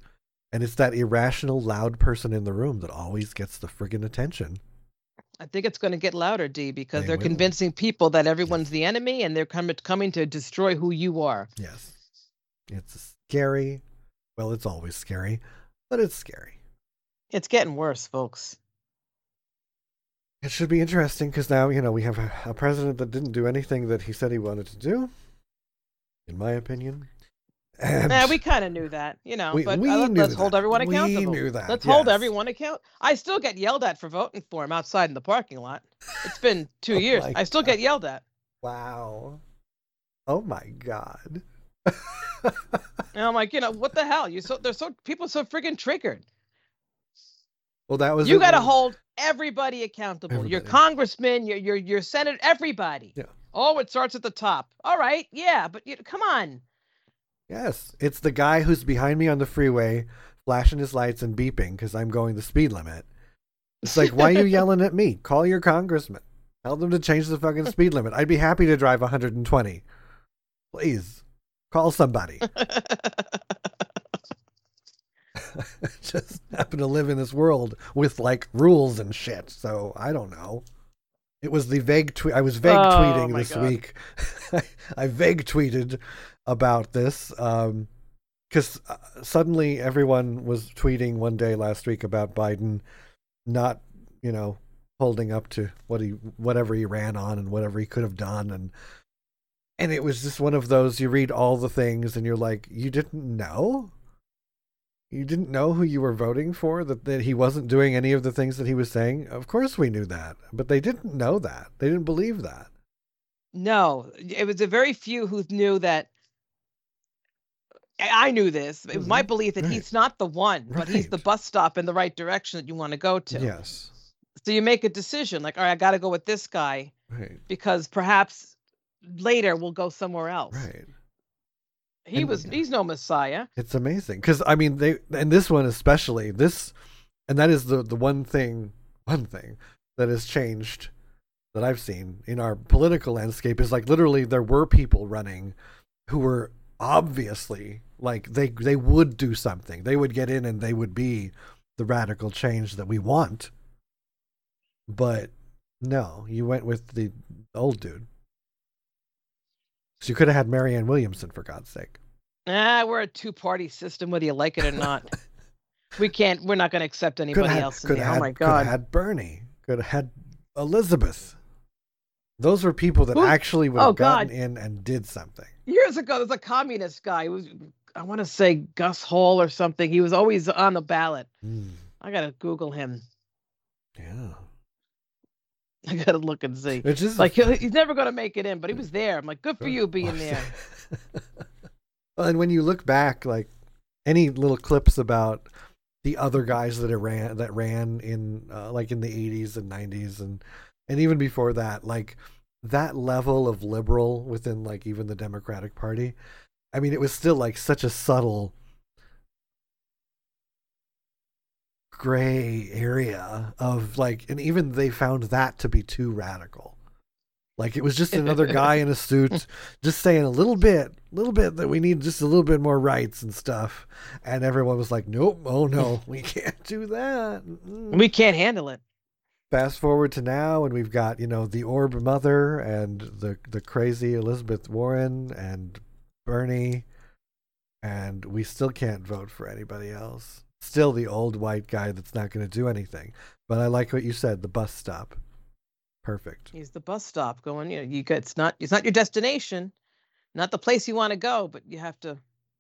And it's that irrational, loud person in the room that always gets the friggin' attention. I think it's going to get louder, D, because They are convincing people that everyone's the enemy and they're coming coming to destroy who you are. Yes, it's scary. Well, it's always scary, but it's scary. It's getting worse, folks. It should be interesting because now you know we have a, president that didn't do anything that he said he wanted to do, in my opinion. And Yeah, we kind of knew that, you know. We- but we uh, let- knew let's hold that. everyone We accountable. knew that, Let's hold everyone account. I still get yelled at for voting for him outside in the parking lot. It's been two Oh years. I still get yelled at. wow, oh my god. And I'm like, you know, what the hell? You so they're so people are so friggin' triggered. Well, that was You got to hold everybody accountable. Your congressman, your your your senator, everybody. Yeah. Oh, it starts at the top. All right, yeah, but you, come on. Yes, it's the guy who's behind me on the freeway, flashing his lights and beeping because I'm going the speed limit. It's like, why are you yelling at me? Call your congressman. Tell them to change the fucking speed limit. I'd be happy to drive 120. Please, call somebody. Just happen to live in this world with like rules and shit. So I don't know. It was the vague tweet. I was vague Oh, tweeting this God. week. I vague tweeted about this because uh, suddenly everyone was tweeting one day last week about Biden not, you know, holding up to what he whatever he ran on and whatever he could have done and and it was just one of those you read all the things and you're like you didn't know you didn't know who you were voting for that, that he wasn't doing any of the things that he was saying of course we knew that but they didn't know that they didn't believe that no, it was a very few who knew that. I knew this. It was my Mhm, belief that right. he's not the one, but he's the bus stop in the right direction that you want to go to. yes So you make a decision, like, all right, I got to go with this guy right because perhaps later we'll go somewhere else. right He And- was. He's no messiah. It's amazing because I mean they and this one especially this, and that is the the one thing one thing that has changed that I've seen in our political landscape is like literally there were people running who were obviously like they they would do something they would get in and they would be the radical change that we want but no you went with the old dude so you could have had Marianne Williamson for God's sake Ah, we're a two-party system, whether you like it or not. we can't. We're not going to accept anybody had, else. Could have oh my could have had Bernie. Could have had Elizabeth. Those were people that Who- actually would have oh, gotten God. in and did something. Years ago, there's a communist guy. Who was I want to say Gus Hall or something. He was always on the ballot. Mm, I gotta Google him. yeah, I gotta look and see. which is Like he's never gonna make it in, but he was there. I'm like, good for you being there. well, and when you look back, like any little clips about the other guys that ran that ran in uh, like in the 80s and 90s and and even before that, like that level of liberal within like even the Democratic Party. I mean, it was still like such a subtle gray area of like and even they found that to be too radical. Like it was just another guy in a suit just saying a little bit little bit that we need just a little bit more rights and stuff. And everyone was like nope. Oh no. We can't do that. We can't handle it. fast forward to now and we've got you know the orb mother and the the crazy elizabeth warren and bernie. And we still can't vote for anybody else still the old white guy that's not going to do anything but i like what you said the bus stop perfect He's the bus stop going. You know, you it's not it's not your destination, not the place you want to go, but you have to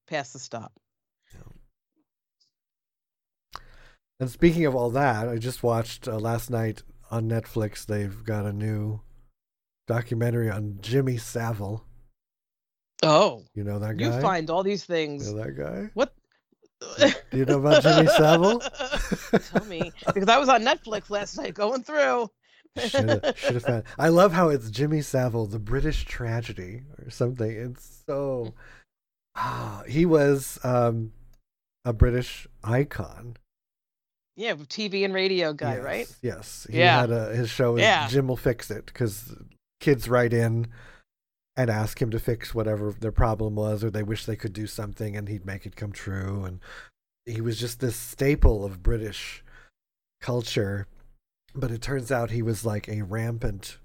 pass the stop. And speaking of all that, I just watched uh, last night on Netflix. They've got a new documentary on Jimmy Savile. Oh, You know that guy. you find all these You things. know that guy? What? Do you know about Jimmy Savile? Tell me, because I was on Netflix last night going through. Should have found. I love how it's Jimmy Savile, the British tragedy, or something. It's so. Ah, he was um, a British icon. yeah, TV and radio guy, yes, right? Yes. He Yeah. had a, his show. Was Yeah. Jim will fix it because kids write in and ask him to fix whatever their problem was, or they wish they could do something, and he'd make it come true. And he was just this staple of British culture. But it turns out he was like a rampant,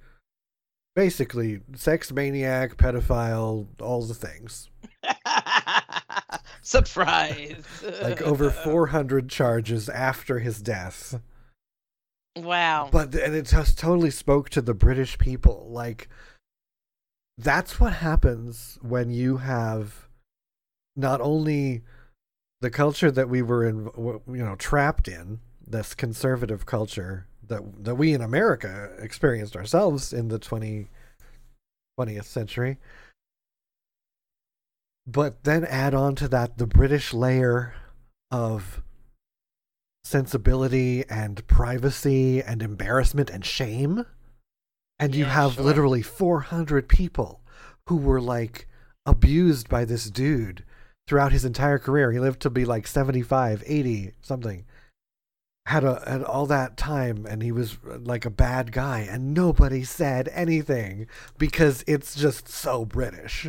basically sex maniac, pedophile, all the things. Surprise! Like over 400 charges after his death. Wow. but and it just totally spoke to the british people like that's what happens when you have not only the culture that we were in you know trapped in this conservative culture that that we in america experienced ourselves in the 20 20th century but then add on to that the british layer of sensibility and privacy and embarrassment and shame. And you have sure. literally 400 people who were like abused by this dude throughout his entire career. He lived to be like 75, 80, something. Had a had all that time and he was uh, like a bad guy and nobody said anything because it's just so British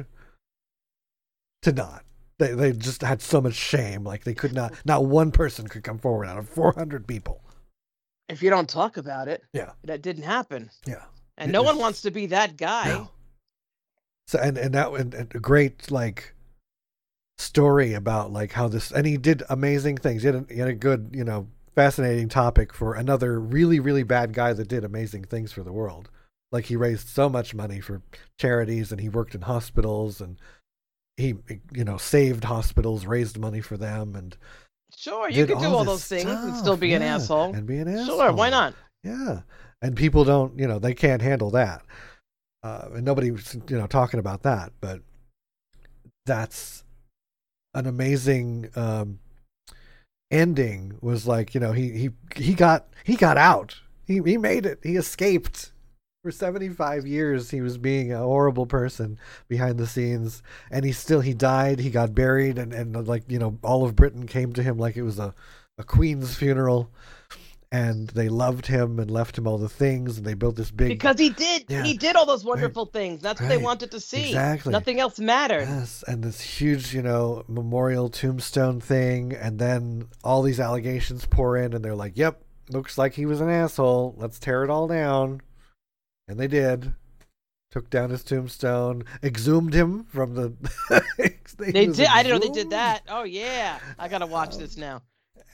to not. They they just had so much shame like they could not not one person could come forward out of 400 people. if you don't talk about it, Yeah. that didn't happen, Yeah. And It no one wants to be that guy. No. So and and that and, and a great like story about like how this and he did amazing things. He had a, he had a good you know fascinating topic for another really really bad guy that did amazing things for the world. Like he raised so much money for charities and he worked in hospitals and he you know saved hospitals, raised money for them and Sure, you could do all those this things and still stuff, be an asshole. and be an asshole. Sure, why not? Yeah, and people don't, you know, they can't handle that, uh, and nobody's, you know, talking about that. But that's an amazing um, ending. Was like, you know, he he he got he got out. He he made it. He escaped. For 75 years, he was being a horrible person behind the scenes, and he still he died. He got buried, and and like you know, all of Britain came to him like it was a a queen's funeral, and they loved him and left him all the things, and they built this big Because he did, Yeah. he did all those wonderful things. That's what they wanted to see. Exactly. Nothing else mattered. Yes, and this huge, you know, memorial tombstone thing, and then all these allegations pour in, and they're like, "Yep, looks like he was an asshole. Let's tear it all down," and they did. Took down his tombstone, exhumed him from the. he They did. I didn't know they did that. Oh yeah, I gotta watch this now.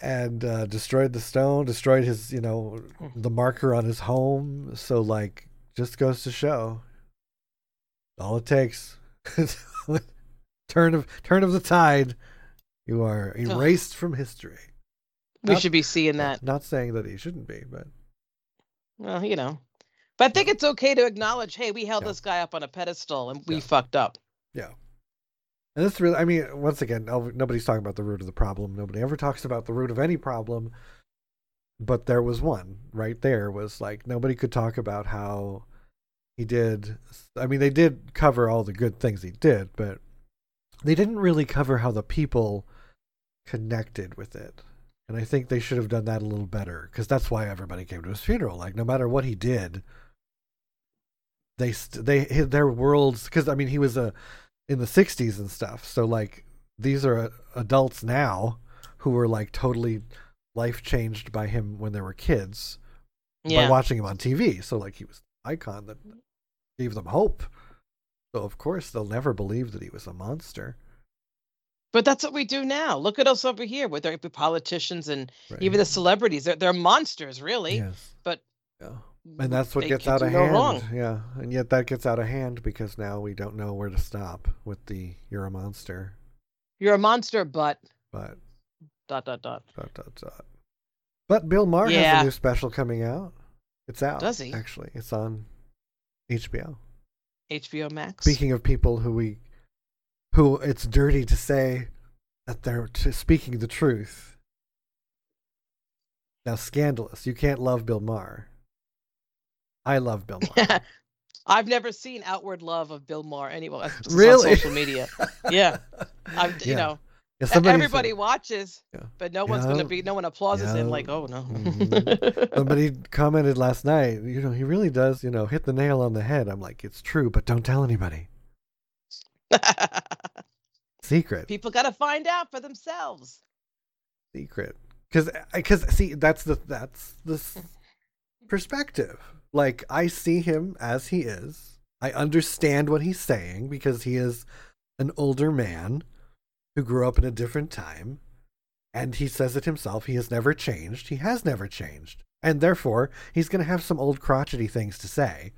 And uh, destroyed the stone, destroyed his, you know, the marker on his home. So, like, just goes to show, all it takes, turn of turn of the tide, you are erased from history. We not- should be seeing that. Not saying that he shouldn't be, but Well, you know, but I think it's okay to acknowledge, hey, we held Yeah. this guy up on a pedestal and we Yeah. fucked up. And this really, I mean, once again, nobody's talking about the root of the problem. Nobody ever talks about the root of any problem, but there was one right there. Was like nobody could talk about how he did. I mean, they did cover all the good things he did, but they didn't really cover how the people connected with it. And I think they should have done that a little better because that's why everybody came to his funeral. Like, no matter what he did, they they their worlds because I mean he was a in the '60s and stuff. So like these are uh, adults now who were like totally life changed by him when they were kids by watching him on TV. So like he was an icon that gave them hope. So of course they'll never believe that he was a monster. But that's what we do now. Look at us over here with our politicians and Right? even the celebrities. They're, they're monsters, really. yes, But yeah. And that's what gets out of no hand. wrong. Yeah, and yet that gets out of hand because now we don't know where to stop with the "you're a monster," You're a monster, but but dot dot dot. dot dot dot. But Bill Maher has a new special coming out. It's out. Does he? Actually, it's on HBO. HBO Max. Speaking of people who we, who it's dirty to say that they're t- speaking the truth. Now, scandalous. You can't love Bill Maher. I love Bill Maher. I've never seen outward love of Bill Maher anywhere. just on Really? social media. Yeah. I've, you know, Yeah, everybody said- watches, Yeah. but no one's going to be, no one applauds him Yeah. like, oh no. Mhm. Somebody commented last night, you know, he really does, you know, hit the nail on the head. I'm like, it's true, but don't tell anybody. Secret. People got to find out for themselves. secret because because see that's the that's the perspective like i see him as he is i understand what he's saying because he is an older man who grew up in a different time and he says it himself he has never changed he has never changed and therefore he's going to have some old crotchety things to say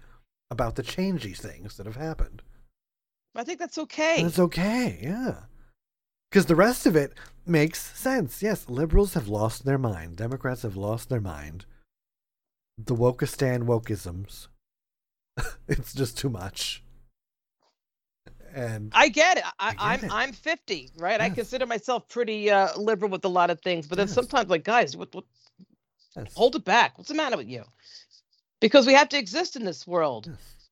about the changey things that have happened I think that's okay. it's okay, yeah. Because the rest of it makes sense. Yes, liberals have lost their mind. Democrats have lost their mind. The wokistan wokeisms. it's just too much. And I get it. I, I I'm. I'm 50, right? I consider myself pretty uh, liberal with a lot of things, but then Yes. sometimes, like, guys, what, what, yes, hold it back. What's the matter with you? Because we have to exist in this world, yes.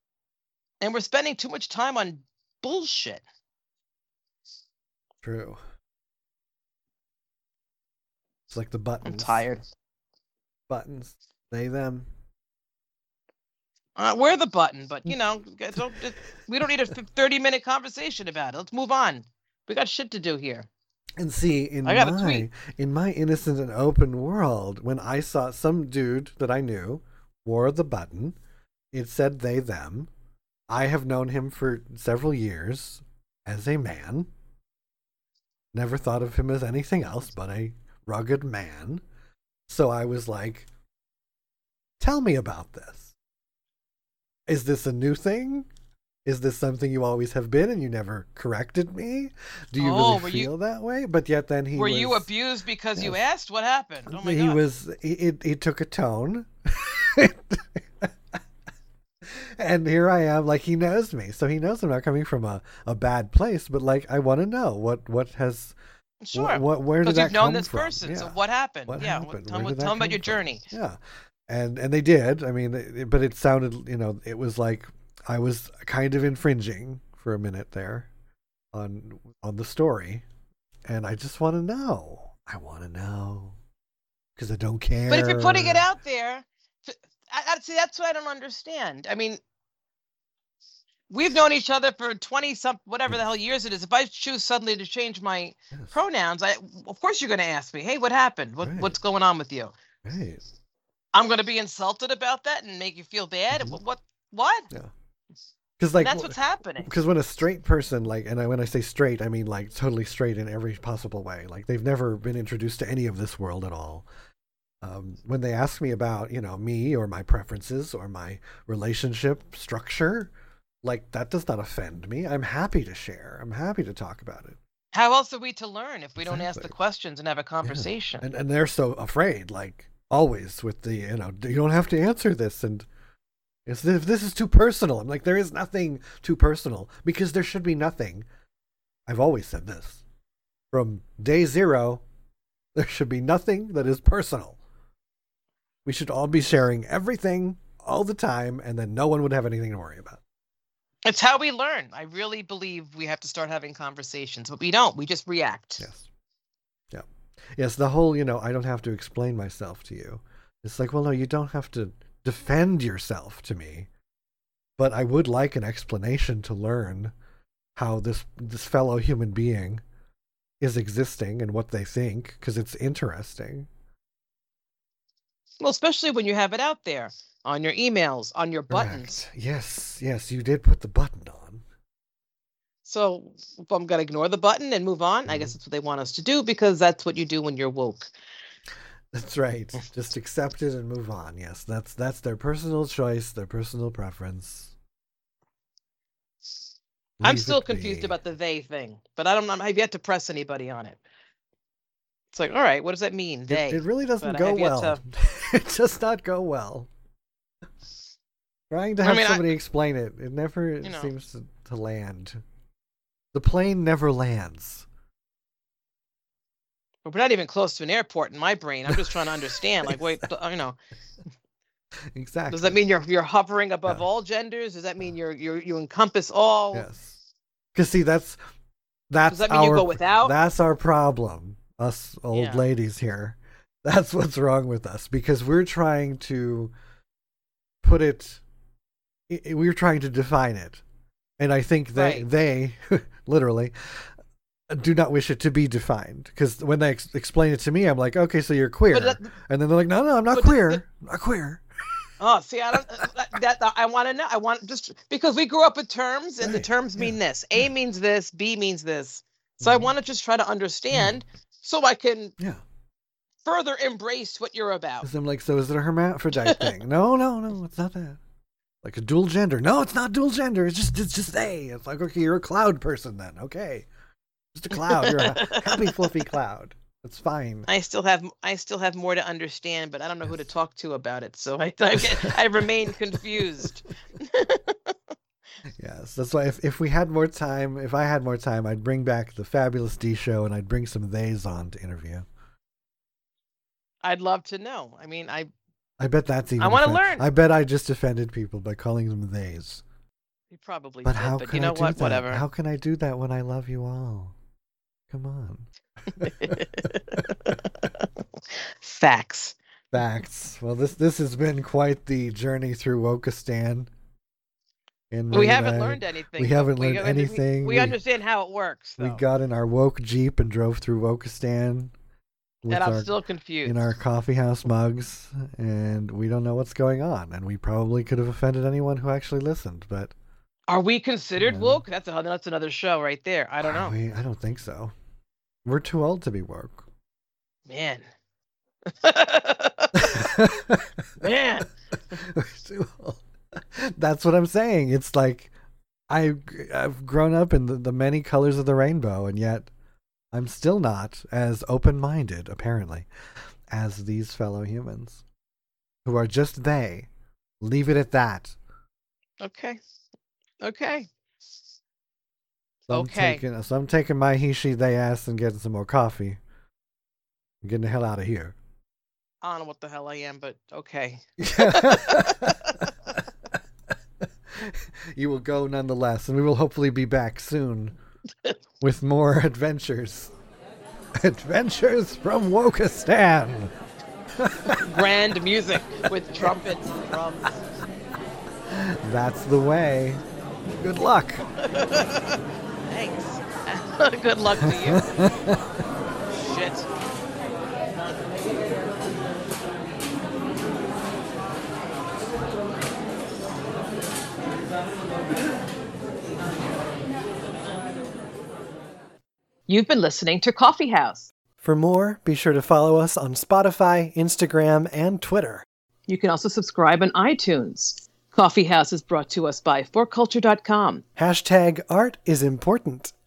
and we're spending too much time on bullshit. true. It's like the buttons. I'm tired. Buttons. They them. Uh, we're the button, but you know, don't we don't need a 30 minute conversation about it. Let's move on. We got shit to do here. And see, in I got a my tweet. in my innocent and open world, when I saw some dude that I knew wore the button, it said they them. I have known him for several years as a man. Never thought of him as anything else but a rugged man. So I was like, "Tell me about this. Is this a new thing? Is this something you always have been and you never corrected me? Do you Oh, really you- feel that way?" But yet then he Were was, you abused because you asked? What happened? Oh my he god. was he, it, it took a tone and here i am like he knows me so he knows i'm not coming from a, a bad place but like i want to know what what has sure. what, what where did because that you've known this from person. So what happened? What yeah. happened? Tell, Where me- did that tell me about your from? journey. yeah and and they did i mean it, but it sounded you know it was like i was kind of infringing for a minute there on on the story and i just want to know i want to know because i don't care But if you're putting it out there, I, I see that's what I don't understand. I mean, we've known each other for 20 some whatever the hell years it is. If I choose suddenly to change my Yes, pronouns, I of course you're going to ask me, "Hey, what happened? What Right. what's going on with you?" right. I'm going to be insulted about that and make you feel bad. Mhm. What what? Yeah. Because like that's what's happening. because when a straight person like and I, when I say straight I mean like totally straight in every possible way like they've never been introduced to any of this world at all um, when they ask me about you know me or my preferences or my relationship structure like that does not offend me I'm happy to share I'm happy to talk about it How else are we to learn if we don't ask the questions and have a conversation? and and they're so afraid like always with the you know you don't have to answer this and if this is too personal i'm like there is nothing too personal because there should be nothing i've always said this from day zero there should be nothing that is personal we should all be sharing everything all the time and then no one would have anything to worry about It's how we learn. I really believe we have to start having conversations, but we don't. We just react. yes yeah yes the whole you know i don't have to explain myself to you it's like well no you don't have to defend yourself to me but i would like an explanation to learn how this this fellow human being is existing and what they think because it's interesting Well, especially when you have it out there on your emails, on your buttons. Correct. yes yes you did put the button on So if I'm going to ignore the button and move on, I guess Mhm. that's what they want us to do because that's what you do when you're woke. that's right just accept it and move on yes that's that's their personal choice their personal preference I'm still confused be. about the they thing, but I don't know. I've yet to press anybody on it. It's like, all right, what does that mean? It- They. It, really doesn't but go well. it does not go well. Trying to I have mean, I- somebody explain it, it never know. seems to, to land. The plane never lands. We're not even close to an airport in my brain. I'm just trying to understand. Like, wait, th- you know, Exactly. does that mean you're you're hovering above Yeah. all genders? Does that mean you're you're you encompass all? Yes. Because see, that's that's Does that mean our you go without? that's our problem. Us old Yeah. ladies here. That's what's wrong with us because we're trying to put it. We're trying to define it, and I think they Right. they literally do not wish it to be defined because when they ex- explain it to me, I'm like, okay, so you're queer, that- and then they're like, no, no, I'm not queer, the- I'm not queer. Oh, see, I don't. uh, That, that I want to know. I want just because we grew up with terms, and the terms yeah, mean this. A means this. B means this. So I Mhm. want to just try to understand, so I can Yeah. further embrace what you're about. I'm like, so is it a hermaphrodite thing? No, no, no, it's not that. Like a dual gender? No, it's not dual gender. It's just it's just they. It's like okay, you're a cloud person then. Okay, just a cloud. You're a happy fluffy cloud. That's fine. I still have I still have more to understand, but I don't know who to talk to about it. So I I, get- I remain confused. Yes, that's why if if we had more time, if I had more time, I'd bring back the fabulous D show and I'd bring some theys on to interview. I'd love to know. I mean, I I bet that's even. I wanna learn. I bet I just offended people by calling them theys. you probably But did, how but can you know I do what? that? Whatever. How can I do that when I love you all? Come on. Facts. Facts. Well, this this has been quite the journey through Wokistan. And we haven't uh, learned anything. we haven't learned we- anything. We, We- understand how it works. We got in our woke jeep and drove through Wokistan and I'm our still confused. in our coffee house mugs, and we don't know what's going on. And we probably could have offended anyone who actually listened, but Are we considered Yeah. woke? That's a that's another show right there. I don't are know, We, I don't think so. We're too old to be woke. man. Man. We're too old. That's what I'm saying. It's like I I've grown up in the, the many colors of the rainbow, and yet I'm still not as open-minded, apparently, as these fellow humans, who are just they. Leave it at that. Okay. Okay. So I'm Okay. taking so I'm taking my he she they ass and getting some more coffee. I'm getting the hell out of here. I don't know what the hell I am, but okay. you will go nonetheless, and we will hopefully be back soon with more adventures. Adventures from Wokistan. Grand music with trumpets and drums. That's the way. Good luck. Thanks. Good luck to you. Shit. You've been listening to Coffee House. For more, be sure to follow us on Spotify, Instagram, and Twitter. You can also subscribe on iTunes. Coffee House is brought to us by forculture.com. Hashtag art is important.